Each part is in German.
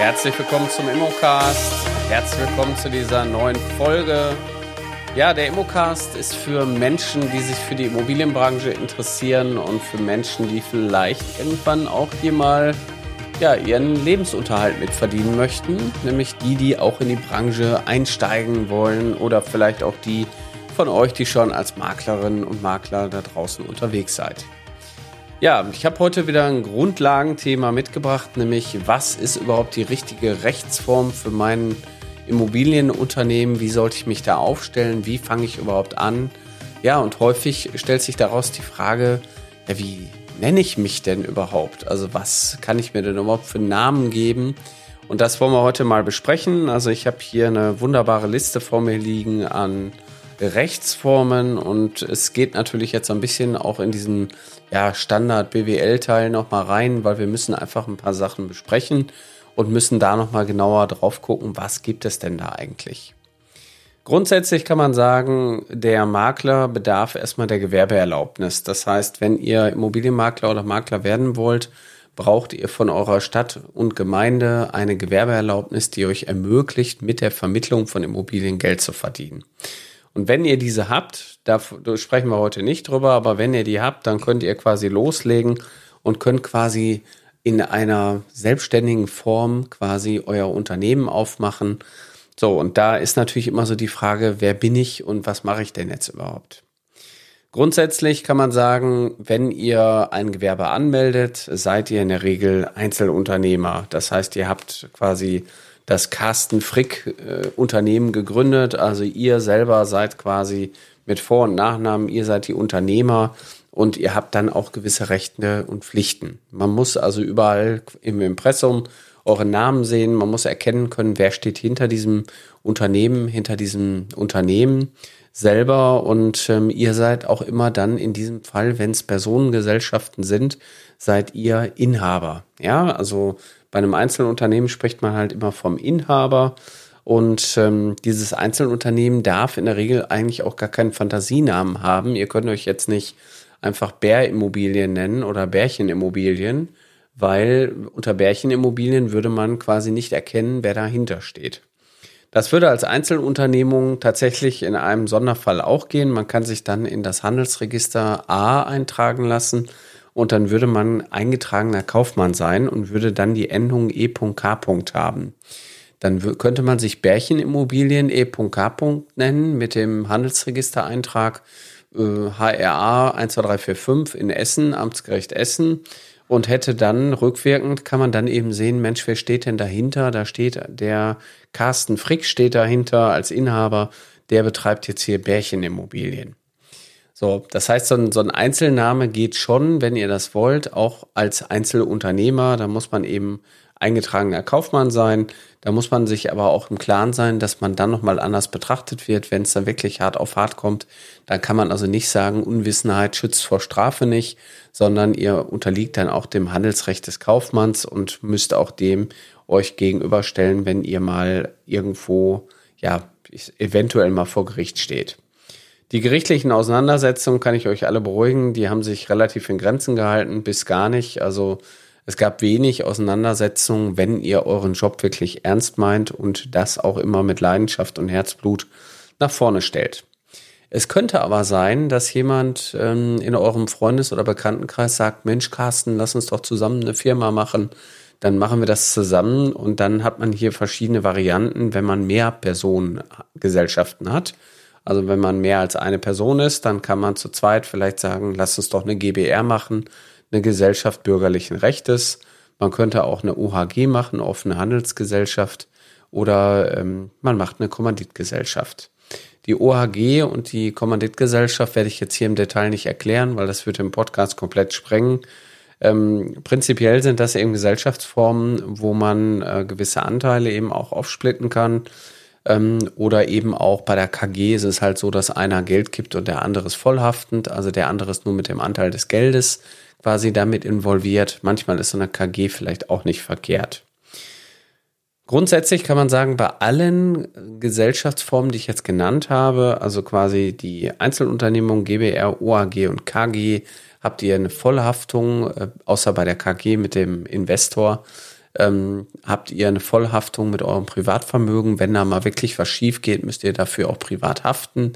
Herzlich willkommen zum Immocast. Herzlich willkommen zu dieser neuen Folge. Ja, der Immocast ist für Menschen, die sich für die Immobilienbranche interessieren und für Menschen, die vielleicht irgendwann auch hier mal ja, ihren Lebensunterhalt mit verdienen möchten. Nämlich die, die auch in die Branche einsteigen wollen oder vielleicht auch die von euch, die schon als Maklerinnen und Makler da draußen unterwegs seid. Ja, ich habe heute wieder ein Grundlagenthema mitgebracht, nämlich was ist überhaupt die richtige Rechtsform für mein Immobilienunternehmen? Wie sollte ich mich da aufstellen? Wie fange ich überhaupt an? Ja, und häufig stellt sich daraus die Frage, ja, wie nenne ich mich denn überhaupt? Also was kann ich mir denn überhaupt für Namen geben? Und das wollen wir heute mal besprechen. Also ich habe hier eine wunderbare Liste vor mir liegen an Rechtsformen und es geht natürlich jetzt ein bisschen auch in diesen ja, Standard-BWL-Teil nochmal rein, weil wir müssen einfach ein paar Sachen besprechen und müssen da nochmal genauer drauf gucken, was gibt es denn da eigentlich. Grundsätzlich kann man sagen, der Makler bedarf erstmal der Gewerbeerlaubnis. Das heißt, wenn ihr Immobilienmakler oder Makler werden wollt, braucht ihr von eurer Stadt und Gemeinde eine Gewerbeerlaubnis, die euch ermöglicht, mit der Vermittlung von Immobilien Geld zu verdienen. Und wenn ihr diese habt, da, sprechen wir heute nicht drüber, aber wenn ihr die habt, dann könnt ihr quasi loslegen und könnt quasi in einer selbstständigen Form quasi euer Unternehmen aufmachen. So, und da ist natürlich immer so die Frage, wer bin ich und was mache ich denn jetzt überhaupt? Grundsätzlich kann man sagen, wenn ihr ein Gewerbe anmeldet, seid ihr in der Regel Einzelunternehmer. Das heißt, ihr habt quasi das Carsten Frick äh, Unternehmen gegründet. Also ihr selber seid quasi mit Vor- und Nachnamen, ihr seid die Unternehmer und ihr habt dann auch gewisse Rechte und Pflichten. Man muss also überall im Impressum eure Namen sehen, man muss erkennen können, wer steht hinter diesem Unternehmen, hinter diesem Unternehmen selber und ähm, ihr seid auch immer dann in diesem Fall, wenn es Personengesellschaften sind, seid ihr Inhaber. Ja, also bei einem Einzelunternehmen spricht man halt immer vom Inhaber. Und ähm, dieses Einzelunternehmen darf in der Regel eigentlich auch gar keinen Fantasienamen haben. Ihr könnt euch jetzt nicht einfach Bärimmobilien nennen oder Bärchenimmobilien, weil unter Bärchenimmobilien würde man quasi nicht erkennen, wer dahinter steht. Das würde als Einzelunternehmung tatsächlich in einem Sonderfall auch gehen. Man kann sich dann in das Handelsregister A eintragen lassen und dann würde man eingetragener Kaufmann sein und würde dann die Endung E.K. haben. Dann könnte man sich Bärchenimmobilien E.K. nennen mit dem Handelsregistereintrag äh, HRA 12345 in Essen, Amtsgericht Essen und hätte dann rückwirkend, kann man dann eben sehen, Mensch, wer steht denn dahinter? Da steht der Carsten Frick steht dahinter als Inhaber, der betreibt jetzt hier Bärchenimmobilien. So, das heißt, so ein, so ein Einzelname geht schon, wenn ihr das wollt, auch als Einzelunternehmer. Da muss man eben eingetragener Kaufmann sein. Da muss man sich aber auch im Klaren sein, dass man dann nochmal anders betrachtet wird, wenn es dann wirklich hart auf hart kommt. Dann kann man also nicht sagen, Unwissenheit schützt vor Strafe nicht, sondern ihr unterliegt dann auch dem Handelsrecht des Kaufmanns und müsst auch dem euch gegenüberstellen, wenn ihr mal irgendwo, ja, eventuell mal vor Gericht steht. Die gerichtlichen Auseinandersetzungen kann ich euch alle beruhigen, die haben sich relativ in Grenzen gehalten, bis gar nicht. Also es gab wenig Auseinandersetzungen, wenn ihr euren Job wirklich ernst meint und das auch immer mit Leidenschaft und Herzblut nach vorne stellt. Es könnte aber sein, dass jemand ähm, in eurem Freundes- oder Bekanntenkreis sagt, Mensch, Carsten, lass uns doch zusammen eine Firma machen. Dann machen wir das zusammen und dann hat man hier verschiedene Varianten, wenn man mehr Personengesellschaften hat. Also wenn man mehr als eine Person ist, dann kann man zu zweit vielleicht sagen, lass uns doch eine GBR machen, eine Gesellschaft bürgerlichen Rechtes. Man könnte auch eine OHG machen, offene Handelsgesellschaft, oder ähm, man macht eine Kommanditgesellschaft. Die OHG und die Kommanditgesellschaft werde ich jetzt hier im Detail nicht erklären, weil das würde im Podcast komplett sprengen. Ähm, prinzipiell sind das eben Gesellschaftsformen, wo man äh, gewisse Anteile eben auch aufsplitten kann oder eben auch bei der KG ist es halt so, dass einer Geld gibt und der andere ist vollhaftend, also der andere ist nur mit dem Anteil des Geldes quasi damit involviert. Manchmal ist so eine KG vielleicht auch nicht verkehrt. Grundsätzlich kann man sagen, bei allen Gesellschaftsformen, die ich jetzt genannt habe, also quasi die Einzelunternehmung GBR, OAG und KG, habt ihr eine Vollhaftung, äh, außer bei der KG mit dem Investor, ähm, habt ihr eine Vollhaftung mit eurem Privatvermögen. Wenn da mal wirklich was schief geht, müsst ihr dafür auch privat haften.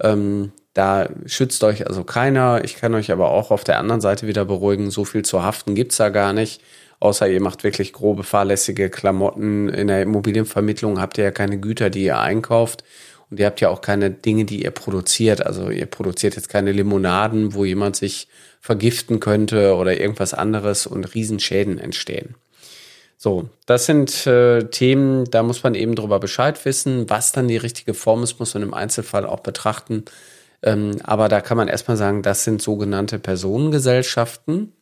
Ähm, da schützt euch also keiner. Ich kann euch aber auch auf der anderen Seite wieder beruhigen, so viel zu haften gibt's da gar nicht. Außer ihr macht wirklich grobe, fahrlässige Klamotten. In der Immobilienvermittlung habt ihr ja keine Güter, die ihr einkauft. Und ihr habt ja auch keine Dinge, die ihr produziert. Also ihr produziert jetzt keine Limonaden, wo jemand sich vergiften könnte oder irgendwas anderes und Riesenschäden entstehen. So, das sind äh, Themen, da muss man eben drüber Bescheid wissen. Was dann die richtige Form ist, muss man im Einzelfall auch betrachten. Ähm, aber da kann man erstmal sagen, das sind sogenannte Personengesellschaften.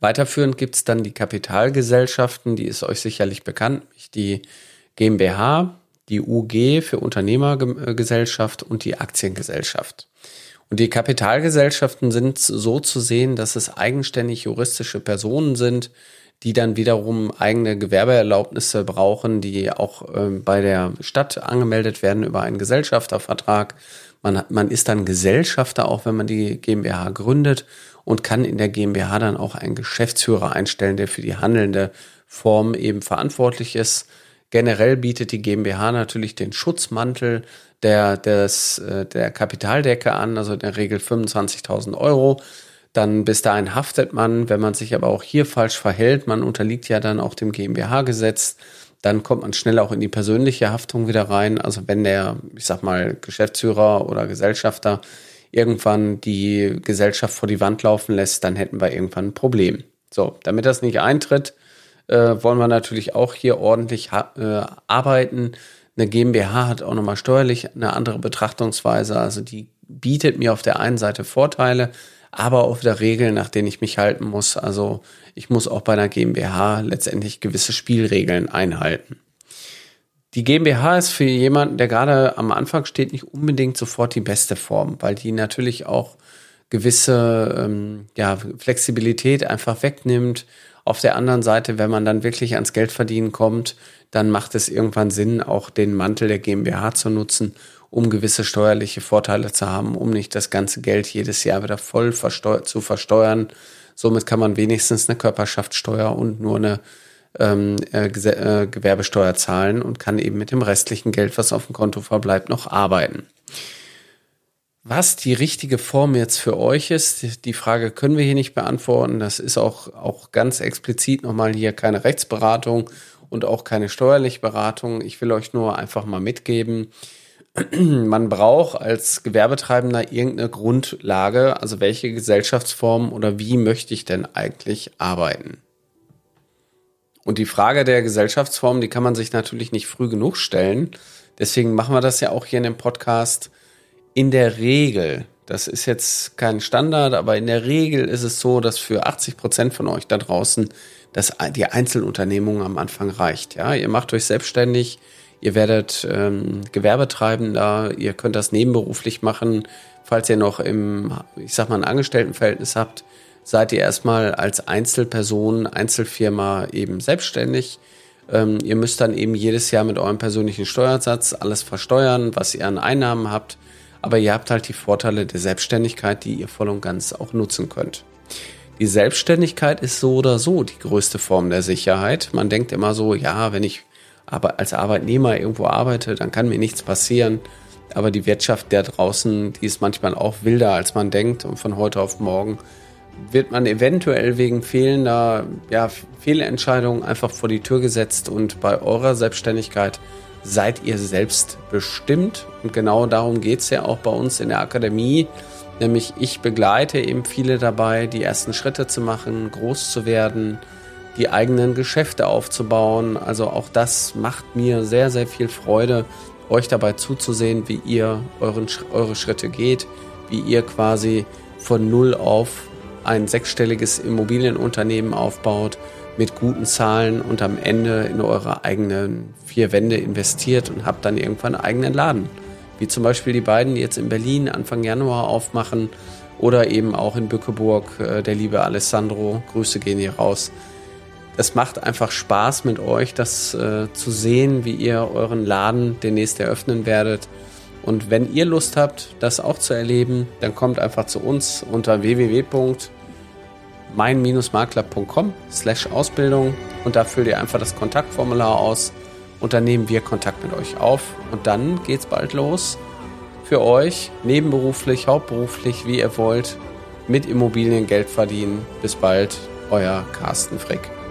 Weiterführend gibt es dann die Kapitalgesellschaften, die ist euch sicherlich bekannt, die GmbH, die UG für Unternehmergesellschaft und die Aktiengesellschaft. Und die Kapitalgesellschaften sind so zu sehen, dass es eigenständig juristische Personen sind, die dann wiederum eigene Gewerbeerlaubnisse brauchen, die auch äh, bei der Stadt angemeldet werden über einen Gesellschaftervertrag. Man, man ist dann Gesellschafter, auch wenn man die GmbH gründet und kann in der GmbH dann auch einen Geschäftsführer einstellen, der für die handelnde Form eben verantwortlich ist. Generell bietet die GmbH natürlich den Schutzmantel der, des, äh, der Kapitaldecke an, also in der Regel 25.000 Euro. Dann bis dahin haftet man, wenn man sich aber auch hier falsch verhält, man unterliegt ja dann auch dem GmbH-Gesetz, dann kommt man schnell auch in die persönliche Haftung wieder rein. Also wenn der, ich sag mal, Geschäftsführer oder Gesellschafter irgendwann die Gesellschaft vor die Wand laufen lässt, dann hätten wir irgendwann ein Problem. So, damit das nicht eintritt, äh, wollen wir natürlich auch hier ordentlich äh, arbeiten. Eine GmbH hat auch nochmal steuerlich eine andere Betrachtungsweise. Also die bietet mir auf der einen Seite Vorteile, aber auch wieder Regeln, nach denen ich mich halten muss. Also ich muss auch bei einer GmbH letztendlich gewisse Spielregeln einhalten. Die GmbH ist für jemanden, der gerade am Anfang steht, nicht unbedingt sofort die beste Form, weil die natürlich auch gewisse ähm, ja, Flexibilität einfach wegnimmt. Auf der anderen Seite, wenn man dann wirklich ans Geldverdienen kommt, dann macht es irgendwann Sinn, auch den Mantel der GmbH zu nutzen, um gewisse steuerliche Vorteile zu haben, um nicht das ganze Geld jedes Jahr wieder voll versteu zu versteuern. Somit kann man wenigstens eine Körperschaftssteuer und nur eine ähm, äh, äh, Gewerbesteuer zahlen und kann eben mit dem restlichen Geld, was auf dem Konto verbleibt, noch arbeiten. Was die richtige Form jetzt für euch ist, die Frage können wir hier nicht beantworten. Das ist auch, auch ganz explizit nochmal hier keine Rechtsberatung und auch keine steuerliche Beratung. Ich will euch nur einfach mal mitgeben, man braucht als Gewerbetreibender irgendeine Grundlage, also welche Gesellschaftsform oder wie möchte ich denn eigentlich arbeiten? Und die Frage der Gesellschaftsform, die kann man sich natürlich nicht früh genug stellen. Deswegen machen wir das ja auch hier in dem Podcast. In der Regel, das ist jetzt kein Standard, aber in der Regel ist es so, dass für 80 Prozent von euch da draußen dass die Einzelunternehmung am Anfang reicht. Ja, ihr macht euch selbstständig, ihr werdet ähm, Gewerbetreibender, ihr könnt das nebenberuflich machen. Falls ihr noch im, ich sag mal, ein Angestelltenverhältnis habt, seid ihr erstmal als Einzelperson, Einzelfirma eben selbstständig. Ähm, ihr müsst dann eben jedes Jahr mit eurem persönlichen Steuersatz alles versteuern, was ihr an Einnahmen habt. Aber ihr habt halt die Vorteile der Selbstständigkeit, die ihr voll und ganz auch nutzen könnt. Die Selbstständigkeit ist so oder so die größte Form der Sicherheit. Man denkt immer so, ja, wenn ich aber als Arbeitnehmer irgendwo arbeite, dann kann mir nichts passieren. Aber die Wirtschaft der draußen, die ist manchmal auch wilder, als man denkt. Und von heute auf morgen wird man eventuell wegen fehlender ja, Fehlentscheidungen einfach vor die Tür gesetzt. Und bei eurer Selbstständigkeit seid ihr selbst bestimmt. Und genau darum geht es ja auch bei uns in der Akademie. Nämlich ich begleite eben viele dabei, die ersten Schritte zu machen, groß zu werden, die eigenen Geschäfte aufzubauen. Also auch das macht mir sehr, sehr viel Freude, euch dabei zuzusehen, wie ihr euren, eure Schritte geht, wie ihr quasi von Null auf ein sechsstelliges Immobilienunternehmen aufbaut mit guten Zahlen und am Ende in eure eigenen vier Wände investiert und habt dann irgendwann einen eigenen Laden. Wie zum Beispiel die beiden, die jetzt in Berlin Anfang Januar aufmachen oder eben auch in Bückeburg äh, der liebe Alessandro. Grüße gehen hier raus es macht einfach Spaß mit euch, das äh, zu sehen, wie ihr euren Laden demnächst eröffnen werdet. Und wenn ihr Lust habt, das auch zu erleben, dann kommt einfach zu uns unter www mein-makler.com slash Ausbildung und da füllt ihr einfach das Kontaktformular aus und dann nehmen wir Kontakt mit euch auf und dann geht's bald los für euch, nebenberuflich, hauptberuflich, wie ihr wollt, mit Immobilien Geld verdienen. Bis bald, euer Carsten Frick.